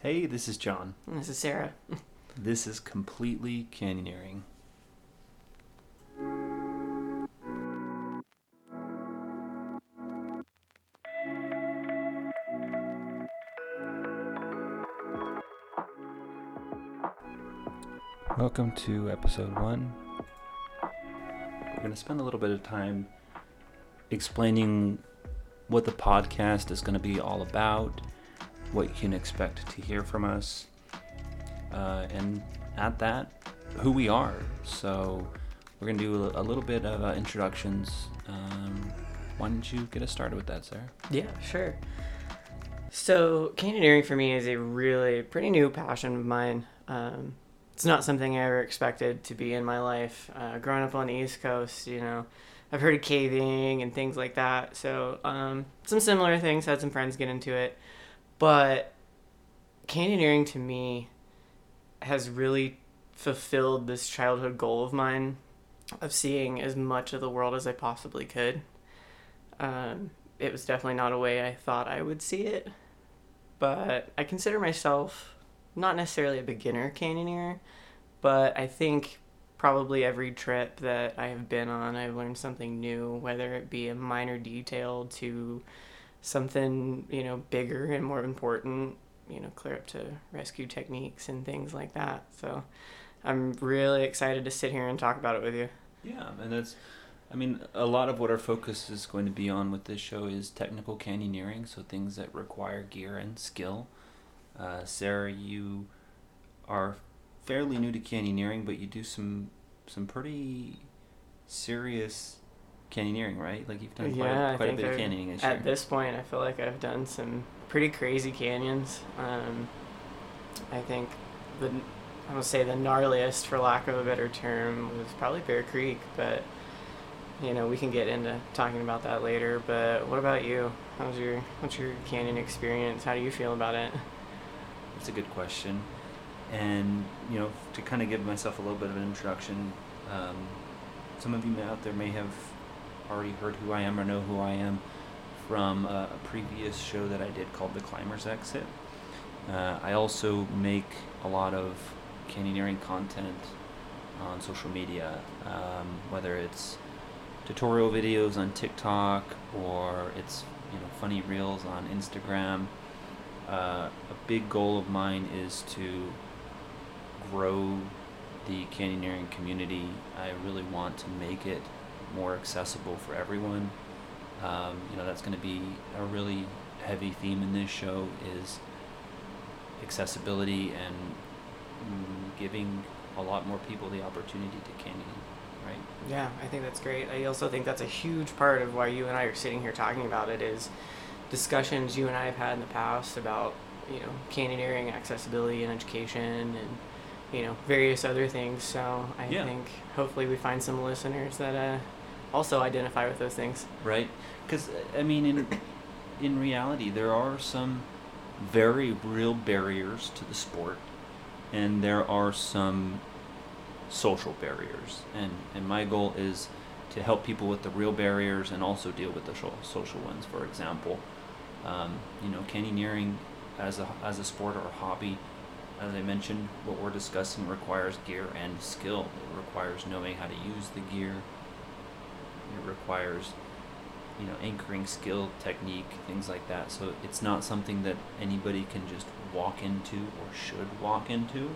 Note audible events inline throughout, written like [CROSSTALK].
Hey, this is Jon. And This is Sara. This is completely canyoneering. Welcome to episode one. We're going to spend a little bit of time explaining what the podcast is going to be all about, what you can expect to hear from us, uh, and at that, who we are. So we're gonna do a, a little bit of uh, introductions. Um, why don't you get us started with that, Sara? Yeah, sure. So, canyoneering for me is a really pretty new passion of mine. Um, it's not something I ever expected to be in my life. Uh, growing up on the East Coast, you know, I've heard of caving and things like that. So, um, some similar things, had some friends get into it. But canyoneering to me has really fulfilled this childhood goal of mine of seeing as much of the world as I possibly could. Um, it was definitely not a way I thought I would see it, but I consider myself not necessarily a beginner canyoneer, but I think probably every trip that I have been on, I've learned something new, whether it be a minor detail to something, you know, bigger and more important, you know, clear up to rescue techniques and things like that. So I'm really excited to sit here and talk about it with you. Yeah, and that's, I mean, a lot of what our focus is going to be on with this show is technical canyoneering, so things that require gear and skill. Uh, Sara, you are fairly new to canyoneering, but you do some some pretty serious canyoneering, right? Like you've done quite, Yeah, a, quite a bit of I've- canyoning this year. At this point, I feel like I've done some pretty crazy canyons. Um, I think the I would say the gnarliest, for lack of a better term, was probably Bear Creek. But you know, we can get into talking about that later. But what about you? How's your what's your canyon experience? How do you feel about it? That's a good question. And, you know, to kind of give myself a little bit of an introduction, um, some of you out there may have already heard who I am or know who I am from a, previous show that I did called The Climber's Exit. Uh, I also make a lot of canyoneering content on social media, um, whether it's tutorial videos on TikTok or it's you know funny reels on Instagram. Uh, a big goal of mine is to grow the canyoneering community. I really want to make it more accessible for everyone. Um, you know, that's going to be a really heavy theme in this show is accessibility and mm, giving a lot more people the opportunity to canyon, right? Yeah, I think that's great. I also think that's a huge part of why you and I are sitting here talking about it is discussions you and I have had in the past about, you know, canyoneering, accessibility and education and, you know, various other things. So I Yeah. think hopefully we find some listeners that uh, also identify with those things. right? Because I mean, in in reality, there are some very real barriers to the sport, and there are some social barriers. And and my goal is to help people with the real barriers and also deal with the social ones. For example, um, you know, canyoneering as a as a sport or a hobby. As I mentioned, what we're discussing requires gear and skill. It requires knowing how to use the gear. It requires you know anchoring skill technique things like that. So it's not something that anybody can just walk into or should walk into.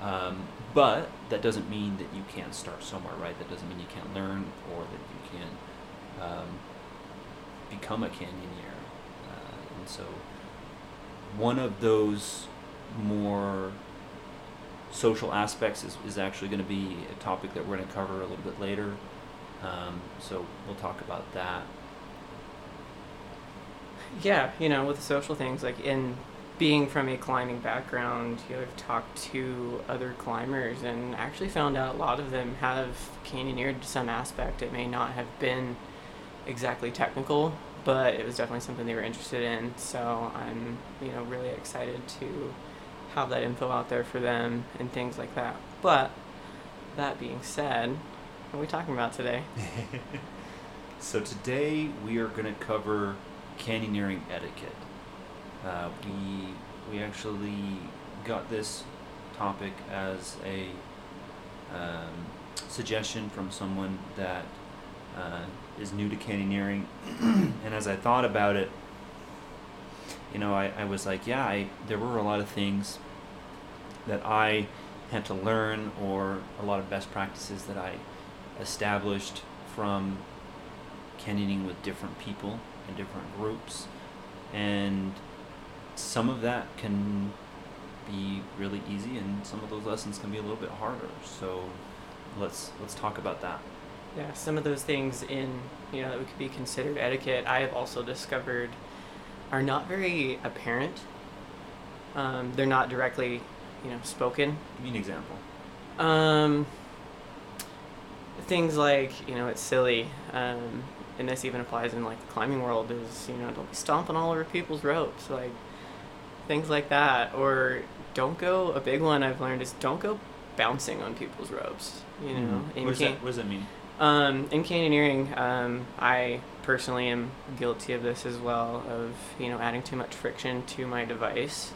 Um, but that doesn't mean that you can't start somewhere right? That doesn't mean you can't learn or that you can't um, become a canyoneer. Uh, and so one of those more social aspects is, is actually going to be a topic that we're going to cover a little bit later um, so we'll talk about that Yeah, you know, with the social things, like in being from a climbing background, you know, I've talked to other climbers and actually found out a lot of them have canyoneered to some aspect. It may not have been exactly technical, but it was definitely something they were interested in. So I'm, you know, really excited to have that info out there for them and things like that. But that being said, what are we talking about today? [LAUGHS] so today we are going to cover canyoneering etiquette. Uh, we we actually got this topic as a um, suggestion from someone that uh, is new to canyoneering, [CLEARS THROAT] and as I thought about it, you know, I, I was like, yeah, I, there were a lot of things that I had to learn, or a lot of best practices that I established from canyoning with different people and different groups, and some of that can be really easy, and some of those lessons can be a little bit harder. So let's let's talk about that. Yeah, some of those things in you know that could be considered etiquette. I have also discovered are not very apparent. Um, they're not directly, you know, spoken. Give me an example. Um, things like you know it's silly, um, and this even applies in like the climbing world. Is you know don't be stomping all over people's ropes, like things like that, or don't go. A big one I've learned is don't go bouncing on people's ropes. You know, Mhm. in what, does can- that, what does that mean? um, in canyoneering, um, I personally am guilty of this as well, of you know adding too much friction to my device,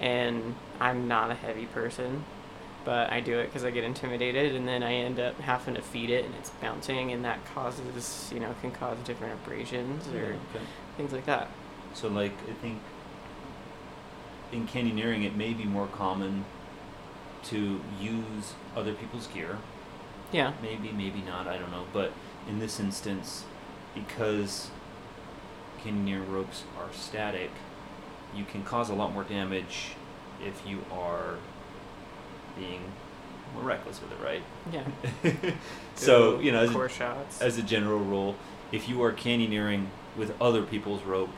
and I'm not a heavy person, but I do it because I get intimidated, and then I end up having to feed it, and it's bouncing, and that causes you know can cause different abrasions or okay. things like that. So like I think in canyoneering it may be more common to use other people's gear. Yeah, Maybe, maybe not, I don't know. But in this instance, because canyoneer ropes are static, you can cause a lot more damage if you are being more reckless with it, right? yeah. [LAUGHS] so, you know, as a, shots. as a general rule, if you are canyoneering with other people's rope,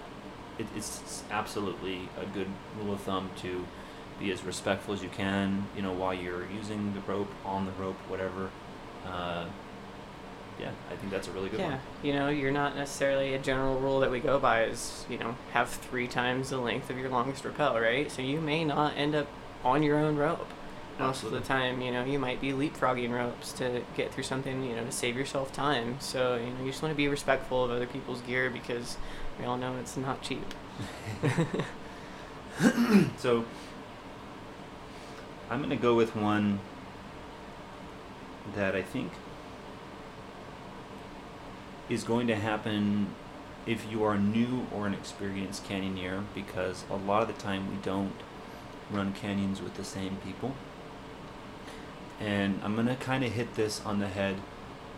it, it's absolutely a good rule of thumb to be as respectful as you can. You know, while you're using the rope, on the rope, whatever. Uh, yeah, I think that's a really good yeah, one. you know, you're not necessarily a general rule that we go by is, you know, have three times the length of your longest rappel, right? So you may not end up on your own rope. Most of the time, you know, you might be leapfrogging ropes to get through something, you know, to save yourself time. So, you know, you just want to be respectful of other people's gear because we all know it's not cheap. [LAUGHS] [LAUGHS] So I'm gonna go with one that I think is going to happen if you are new or an experienced canyoneer because a lot of the time we don't run canyons with the same people. And I'm gonna kind of hit this on the head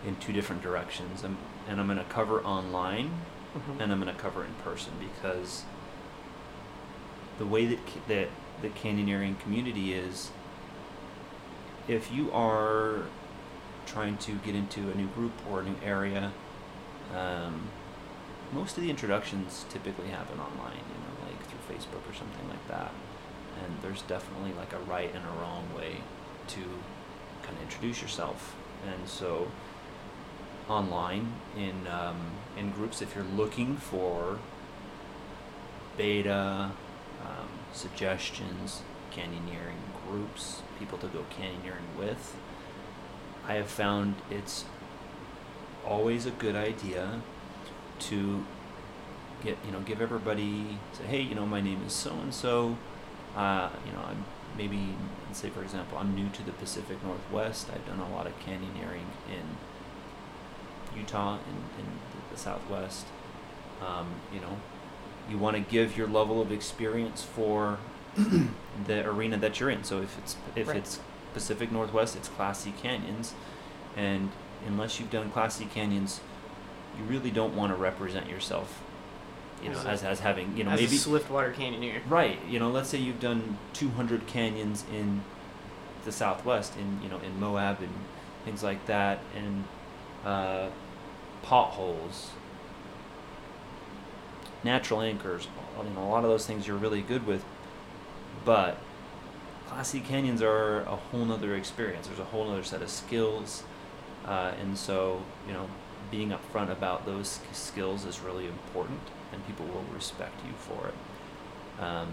in two different directions. I'm, and I'm gonna cover online Mhm. and I'm going to cover in person because the way that that the canyoneering community is, if you are trying to get into a new group or a new area, um, most of the introductions typically happen online, you know, like through Facebook or something like that. And there's definitely like a right and a wrong way to kind of introduce yourself. And so online in um, in groups if you're looking for beta um, suggestions, canyoneering groups, people to go canyoneering with. I have found it's always a good idea to get you know give everybody say hey you know my name is so and so uh, you know I'm maybe say for example I'm new to the Pacific Northwest I've done a lot of canyoneering in Utah and in the Southwest. Um, you know, you want to give your level of experience for [CLEARS THROAT] the arena that you're in. So if it's if Right. it's Pacific Northwest, it's Class C canyons, and unless you've done Class C canyons, you really don't want to represent yourself. You know, As as, as having you know As maybe a Swiftwater canyoneer. Right. You know, let's say you've done 200 canyons in the Southwest, in you know, in Moab and things like that, and uh, potholes, natural anchors. I mean, a lot of those things you're really good with, but Class C canyons are a whole nother experience. There's a whole nother set of skills, uh, and so you know, being upfront about those skills is really important, and people will respect you for it. Um,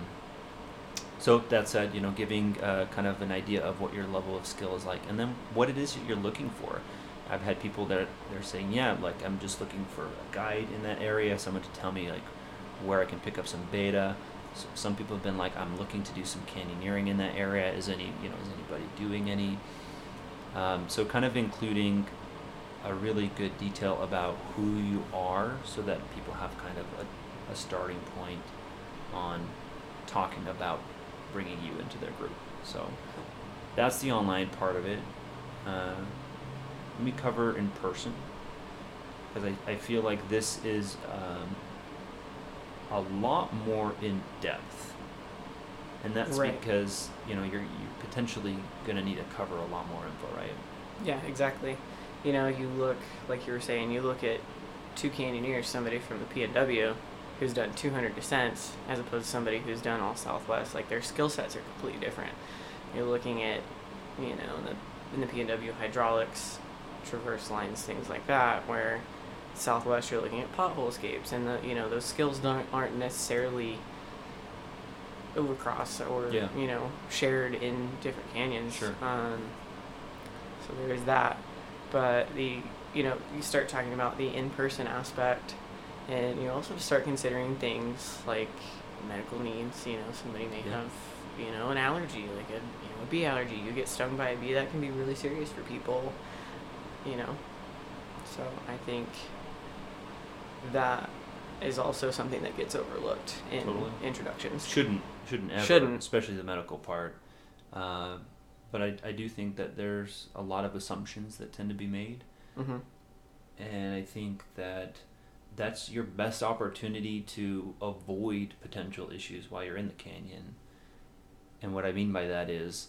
so that said, you know, giving uh, kind of an idea of what your level of skill is like, and then what it is that you're looking for. I've had people that they're saying, yeah, like I'm just looking for a guide in that area, someone to tell me like where I can pick up some beta, So some people have been like, I'm looking to do some canyoneering in that area. Is any you know is anybody doing any? Um, so kind of including a really good detail about who you are, so that people have kind of a, a starting point on talking about bringing you into their group. So that's the online part of it. Uh, let me cover in person because I, I feel like this is um, a lot more in depth and that's Right. because you know you're you're potentially going to need to cover a lot more info right Yeah, exactly. You know, you look like you were saying, you look at two canyoneers, somebody from the PNW who's done 200 descents, as opposed to somebody who's done all Southwest. Like their skill sets are completely different. You're looking at, you know, in the in the PNW hydraulics, traverse lines, things like that, where Southwest you're looking at pothole escapes, and the you know those skills don't aren't necessarily overcross or Yeah. you know shared in different canyons. Sure. Um, so there's that, but the you know you start talking about the in-person aspect, and you also start considering things like medical needs. You know, somebody may Yeah. have you know an allergy, like a you know a bee allergy. You get stung by a bee, that can be really serious for people. You know, so I think that is also something that gets overlooked in Totally. introductions. shouldn't shouldn't ever Shouldn't. especially the medical part uh, but I, I do think that there's a lot of assumptions that tend to be made hmm and I think that that's your best opportunity to avoid potential issues while you're in the canyon. And what I mean by that is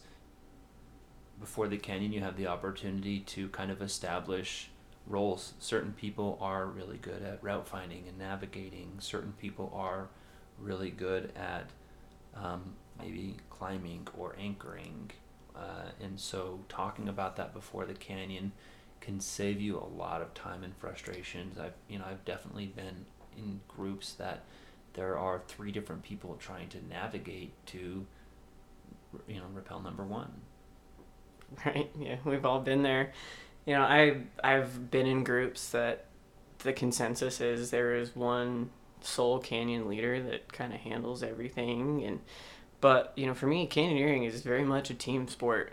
before the canyon you have the opportunity to kind of establish roles. Certain people are really good at route finding and navigating. Certain people are really good at um, maybe climbing or anchoring. Uh, and so talking about that before the canyon can save you a lot of time and frustrations. I've you know I've definitely been in groups that there are three different people trying to navigate to you know rappel number one. [LAUGHS] Right. Yeah, we've all been there. You know, I I've been in groups that the consensus is there is one sole canyon leader that kind of handles everything and but you know for me canyoneering is very much a team sport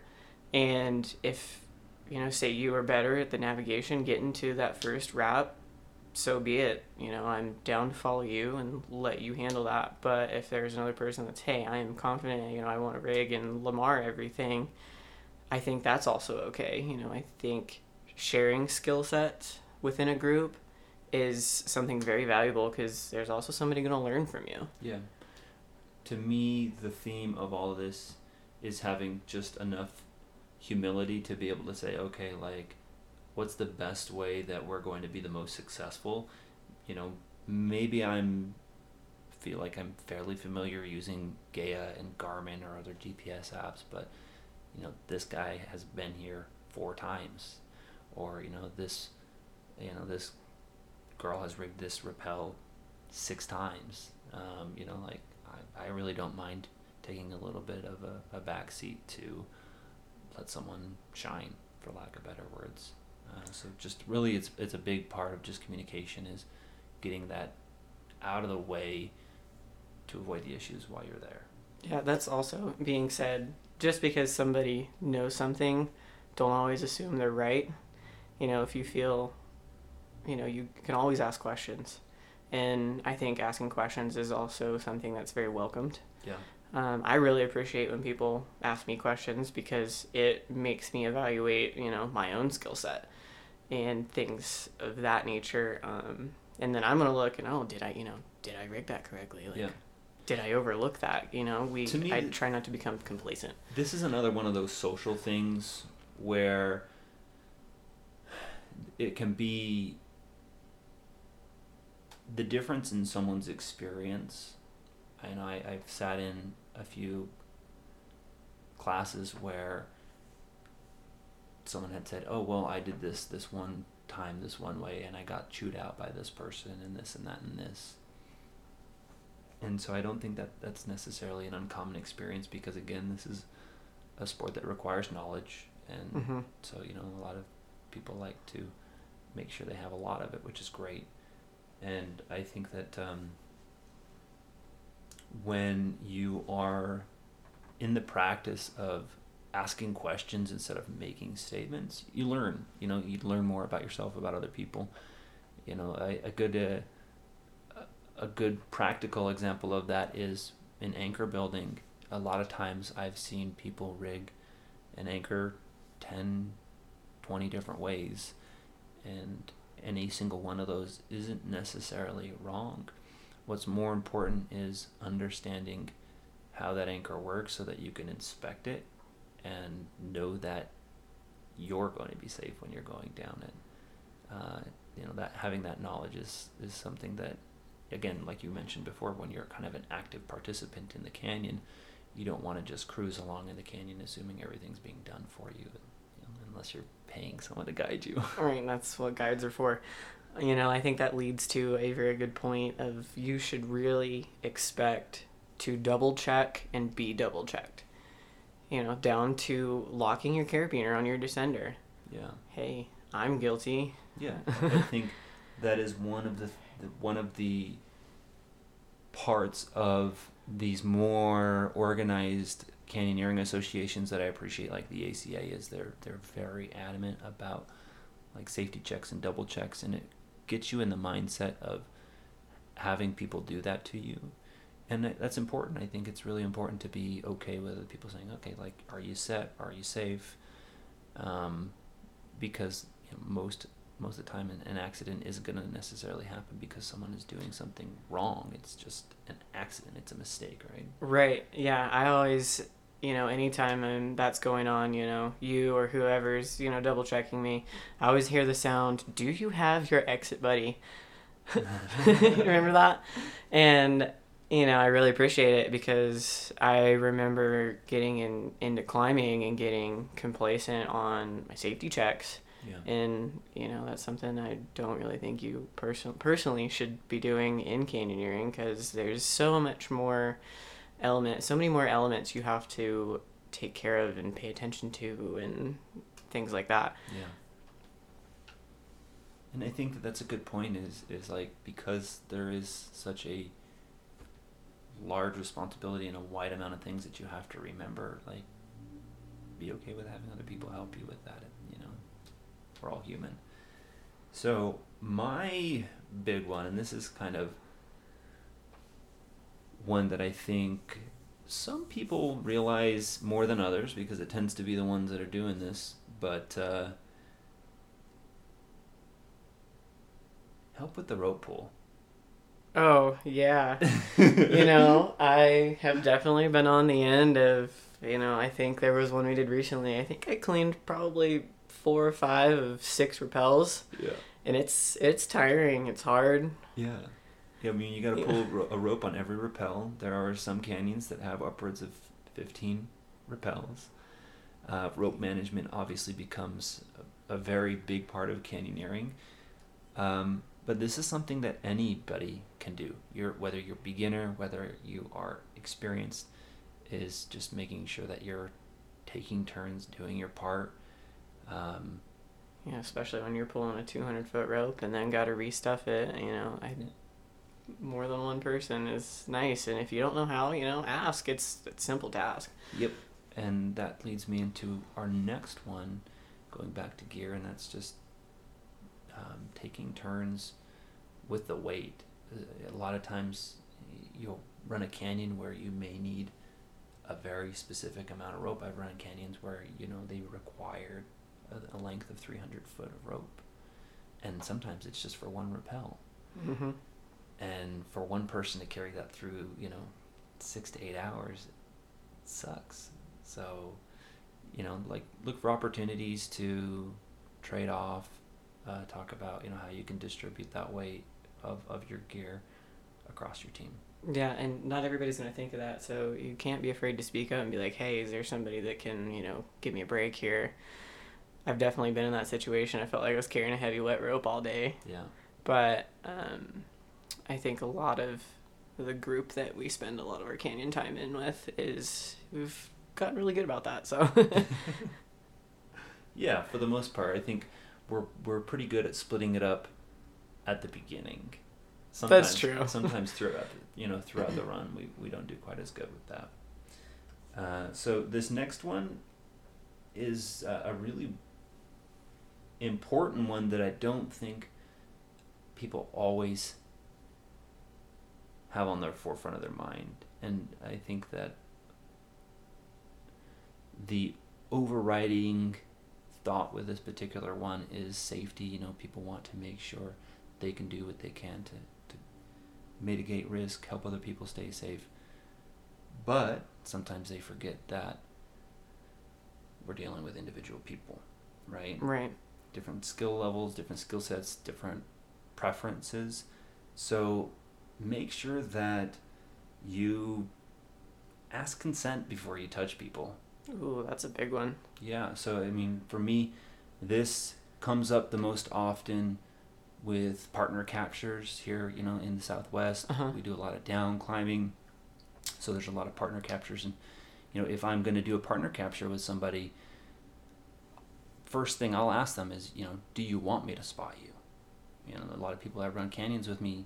and if you know say you are better at the navigation getting to that first route so be it you know i'm down to follow you and let you handle that but if there's another person that's hey i am confident you know i want to rig and lamar everything I think that's also okay. You know, I think sharing skill sets within a group is something very valuable because there's also somebody going to learn from you. Yeah. To me, the theme of all of this is having just enough humility to be able to say, okay, like, what's the best way that we're going to be the most successful? You know, maybe I'm feel like I'm fairly familiar using Gaia and Garmin or other GPS apps, but you know, this guy has been here four times, or you know, this, you know, this girl has rigged this rappel six times. Um, you know, like I, really don't mind taking a little bit of a, a back seat to let someone shine, for lack of better words. Uh, so just really, it's it's a big part of just communication is getting that out of the way to avoid the issues while you're there. Yeah, that's also being said. Just because somebody knows something, don't always assume they're right. You know, if you feel, you know, you can always ask questions. And I think asking questions is also something that's very welcomed. Yeah. Um, I really appreciate when people ask me questions because it makes me evaluate, you know, my own skill set and things of that nature. Um, and then I'm gonna look and oh, did I, you know, did I rig that correctly? Like, Yeah. did I overlook that? You know, we. To me, I try not to become complacent. This is another one of those social things where it can be the difference in someone's experience. and I, I've sat in a few classes where someone had said, "Oh well, I did this this one time this one way, and I got chewed out by this person, and this and that and this." And so I don't think that that's necessarily an uncommon experience because again, this is a sport that requires knowledge, and hmm so you know a lot of people like to make sure they have a lot of it, which is great. And I think that um, when you are in the practice of asking questions instead of making statements, you learn. You know, you learn more about yourself, about other people. You know, a, a good uh, a good practical example of that is in anchor building. A lot of times I've seen people rig an anchor 10, 20 different ways, and any single one of those isn't necessarily wrong. What's more important is understanding how that anchor works so that you can inspect it and know that you're going to be safe when you're going down it. Uh, you know that having that knowledge is is something that, again, like you mentioned before, when you're kind of an active participant in the canyon, you don't want to just cruise along in the canyon assuming everything's being done for you, unless you're paying someone to guide you. [LAUGHS] Right, and that's what guides are for. You know, I think that leads to a very good point of you should really expect to double check and be double checked. You know, down to locking your carabiner on your descender. Yeah. Hey, I'm guilty. Yeah, [LAUGHS] I think that is one of the, the one of the parts of these more organized canyoneering associations that I appreciate, like the ACA, is they're they're very adamant about like safety checks and double checks, and it gets you in the mindset of having people do that to you, and that's important. I think it's really important to be okay with people saying, okay, like, are you set? Are you safe? Um, because you know, most most of the time an, an accident isn't going to necessarily happen because someone is doing something wrong it's just an accident it's a mistake right Right. Yeah. I always, you know, anytime I'm, that's going on, you know, you or whoever's, you know, double checking me, I always hear the sound, Do you have your exit buddy? [LAUGHS] remember that? And, you know, I really appreciate it because I remember getting in, into climbing and getting complacent on my safety checks. yeah And, you know, that's something I don't really think you person- personally should be doing in canyoneering because there's so much more element, so many more elements you have to take care of and pay attention to and things like that. yeah. And i think that that's a good point is is like because there is such a large responsibility and a wide amount of things that you have to remember like be okay with having other people help you with that you know? We're all human. So my big one and this is kind of one that i think some people realize more than others because it tends to be the ones that are doing this but uh, help with the rope pull Oh, yeah. you [LAUGHS] know, I have definitely been on the end of, you know, I think there was one we did recently. I think I cleaned probably four or five of six rappels. yeah And it's it's tiring. It's hard. Yeah. Yeah, I mean, you got to pull a a rope on every rappel. There are some canyons that have upwards of 15 rappels. Uh, rope management obviously becomes a, a very big part of canyoneering. Um, but this is something that anybody can do. You're, whether you're beginner, whether you are experienced, is just making sure that you're taking turns doing your part. Um, Yeah, especially when you're pulling a 200 foot rope and then got to restuff it. You know, I, more than one person is nice. And if you don't know how, you know, ask. It's it's a simple task. Yep. And that leads me into our next one, going back to gear, and that's just um, taking turns with the weight. Uh, A lot of times you'll run a canyon where you may need a very specific amount of rope. I've run canyons where, you know, they require a, a length of 300 foot of rope. And sometimes it's just for one rappel Mm-hmm. And for one person to carry that through you know six to eight hours it sucks so you know like look for opportunities to trade off uh, talk about you know how you can distribute that weight of, of your gear across your team Yeah, and not everybody's gonna think of that, so you can't be afraid to speak up and be like, "Hey, is there somebody that can, you know, give me a break here?" I've definitely been in that situation. I felt like I was carrying a heavy wet rope all day, yeah but um, I think a lot of the group that we spend a lot of our canyon time in with is we've gotten really good about that. So [LAUGHS] yeah for the most part i think we're we're pretty good at splitting it up at the beginning sometimes, true. [LAUGHS] sometimes throughout the, you know throughout the run, we, we don't do quite as good with that. Uh, so this next one is uh, a really important one that I don't think people always have on their forefront of their mind, and I think that the overriding thought with this particular one is safety. You know, people want to make sure they can do what they can to, to mitigate risk, help other people stay safe. But sometimes they forget that we're dealing with individual people, right? Right. Different skill levels, different skill sets, different preferences. So make sure that you ask consent before you touch people. Ooh, that's a big one. Yeah, so I mean, for me, this comes up the most often with partner captures here, you know, in the Southwest. Uh-huh. We do a lot of down climbing, so there's a lot of partner captures. And, you know, if I'm going to do a partner capture with somebody, first thing I'll ask them is, you know, do you want me to spot you? You know, a lot of people that run canyons with me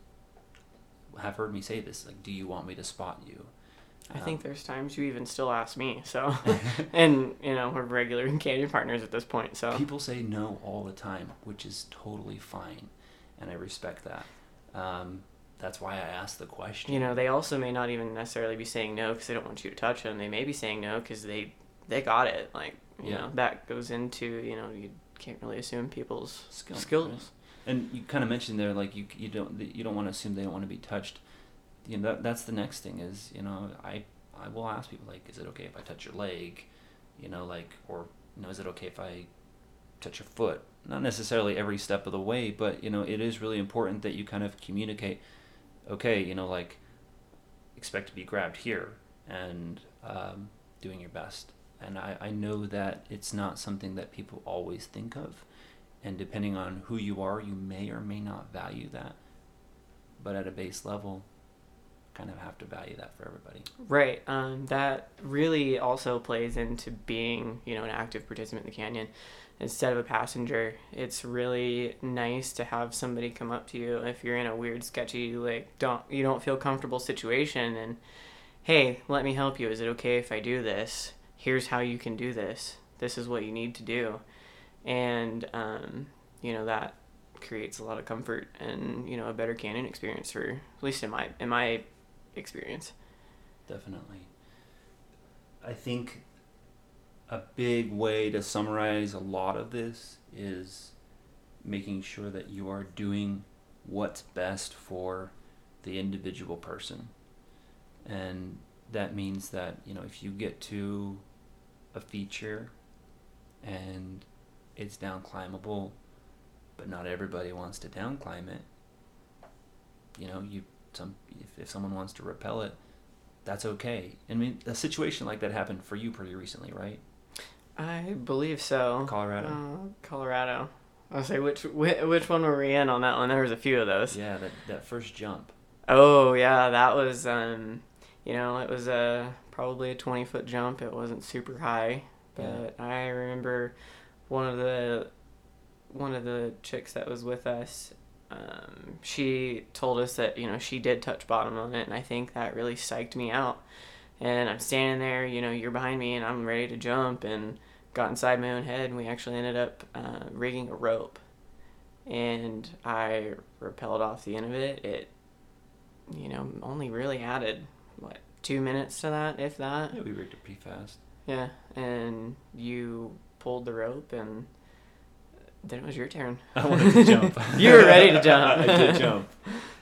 have heard me say this, like, do you want me to spot you? I Um, think there's times you even still ask me. So, [LAUGHS] [LAUGHS] and you know we're regular canyon partners at this point. So People say no all the time, which is totally fine, and I respect that. Um, that's why I asked the question. you know they also may not even necessarily be saying no because they don't want you to touch them. They may be saying no because they they got it. Like you Yeah. know that goes into you know you can't really assume people's Skill, skills. And you kind of mentioned there, like you you don't you don't want to assume they don't want to be touched. You know that that's the next thing is you know I I will ask people like, is it okay if I touch your leg? You know, like or you know, is it okay if I touch your foot? Not necessarily every step of the way, but you know, it is really important that you kind of communicate. Okay, you know, like expect to be grabbed here and um, doing your best. And I, I know that it's not something that people always think of. And depending on who you are, you may or may not value that. But at a base level, kind of have to value that for everybody. Right. Um, that really also plays into being, you know, an active participant in the canyon instead of a passenger. It's really nice to have somebody come up to you if you're in a weird, sketchy, like don't you don't feel comfortable situation, and hey, let me help you. Is it okay if I do this? Here's how you can do this. This is what you need to do, and um, you know that creates a lot of comfort and you know a better canyon experience for at least in my in my experience. Definitely. I think a big way to summarize a lot of this is making sure that you are doing what's best for the individual person. And that means that, you know, if you get to a feature and it's down climbable, but not everybody wants to down climb it, you know, you some if, if someone wants to rappel it, that's okay. I mean, a situation like that happened for you pretty recently, right? I believe so. Colorado. Uh, Colorado. I'll say which, which one were we in on that one? There was a few of those. Yeah, that that first jump. Oh yeah, that was um, you know, it was a probably a twenty foot jump. It wasn't super high, but I remember one of the one of the chicks that was with us. Um, she told us that you know she did touch bottom on it, and I think that really psyched me out. And I'm standing there, you know, you're behind me, and I'm ready to jump, and got inside my own head, and we actually ended up uh, rigging a rope, and I rappelled off the end of it. It, you know, only really added what two minutes to that, if that. Yeah, we rigged it pretty fast. Yeah, and you pulled the rope, and then it was your turn. [LAUGHS] I wanted to jump. [LAUGHS] You were ready to [LAUGHS] jump. I did jump,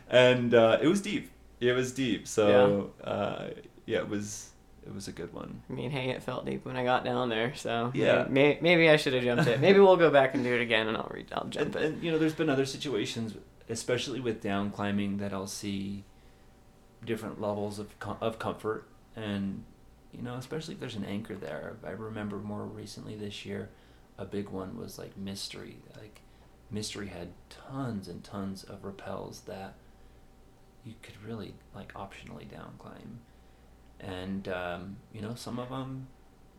and uh, it was deep. It was deep. So yeah. Uh, yeah, it was it was a good one. I mean, hey, it felt deep when I got down there, so Yeah. may, maybe I should have jumped it. Maybe we'll go back and do it again, and I'll re- I'll jump And, it. and you know, there's been other situations, especially with down climbing, that I'll see different levels of com- of comfort, and you know, especially if there's an anchor there. I remember more recently this year, a big one was like Mystery. Like Mystery had tons and tons of rappels that you could really like optionally down climb, and um, you know, some of them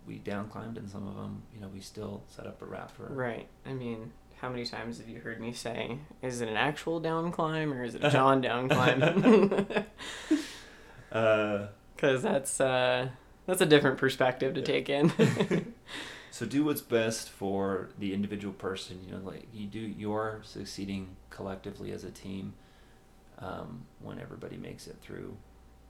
we down climbed, and some of them, you know, we still set up a rap for. Right. I mean, how many times have you heard me say, "Is it an actual down climb or is it a [LAUGHS] Jon down climb?" [LAUGHS] Uh, [LAUGHS] Because that's uh, that's a different perspective to Yeah. take in. [LAUGHS] so do what's best for the individual person. You know, like you do, you're succeeding collectively as a team um, when everybody makes it through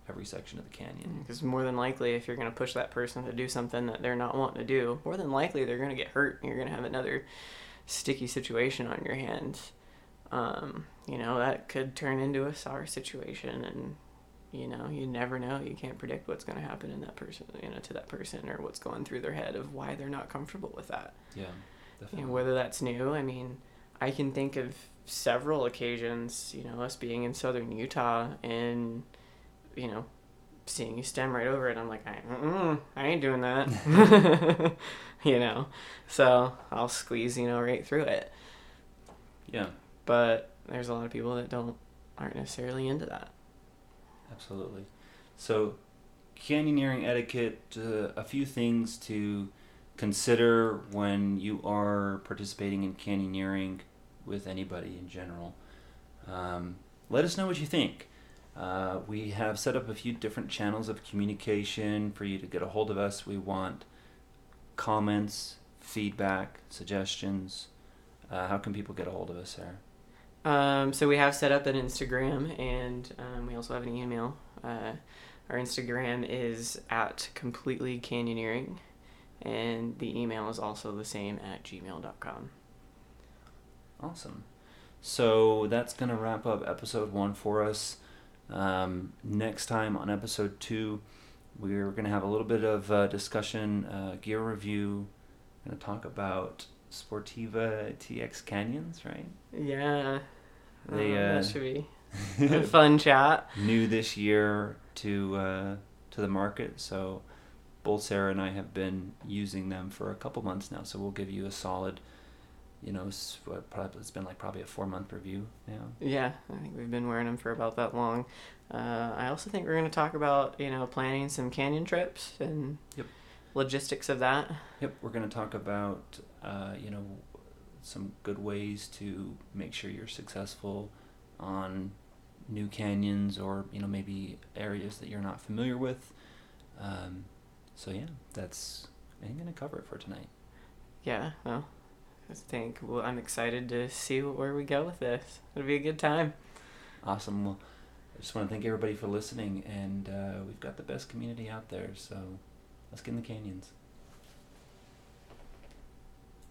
every section of the canyon. Because more than likely, if you're going to push that person to do something that they're not wanting to do, more than likely they're going to get hurt. and You're going to have another sticky situation on your hands. Um, you know, that could turn into a sour situation. And, you know, you never know. You can't predict what's going to happen in that person, you know, to that person or what's going through their head of why they're not comfortable with that. Yeah, You know, whether that's new, I mean, I can think of several occasions, you know, us being in southern Utah and, you know, seeing you stem right over it. I'm like, I, I ain't doing that. [LAUGHS] [LAUGHS] you know, so I'll squeeze, you know, right through it. yeah, But there's a lot of people that don't, aren't necessarily into that. Absolutely. So, canyoneering etiquette, uh, a few things to consider when you are participating in canyoneering with anybody in general. Um, let us know what you think. Uh, we have set up a few different channels of communication for you to get a hold of us. We want comments, feedback, suggestions. Uh, how can people get a hold of us, Sara? Um, so we have set up an Instagram and um, we also have an email. Uh, our Instagram is at completely canyoneering, and the email is also the same at gmail.com. Awesome. So that's going to wrap up episode one for us. Um, next time on episode two, we're going to have a little bit of uh, discussion, uh, gear review. Going to talk about Sportiva TX Canyons, right? Yeah. They, um, uh, that should be [LAUGHS] a fun chat. New this year to uh, to the market, so both Sara and I have been using them for a couple months now. So we'll give you a solid, you know, what probably it's been like probably a four month review now. Yeah, I think we've been wearing them for about that long. Uh, I also think we're going to talk about, you know, planning some canyon trips and Yep. logistics of that. Yep, we're going to talk about, uh, you know, some good ways to make sure you're successful on new canyons or, you know, maybe areas that you're not familiar with. Um, so, yeah, that's, I'm going to cover it for tonight. Yeah, well, I think well, I'm excited to see where we go with this. It'll be a good time. Awesome. Well, I just want to thank everybody for listening, and uh, we've got the best community out there, so let's get in the canyons.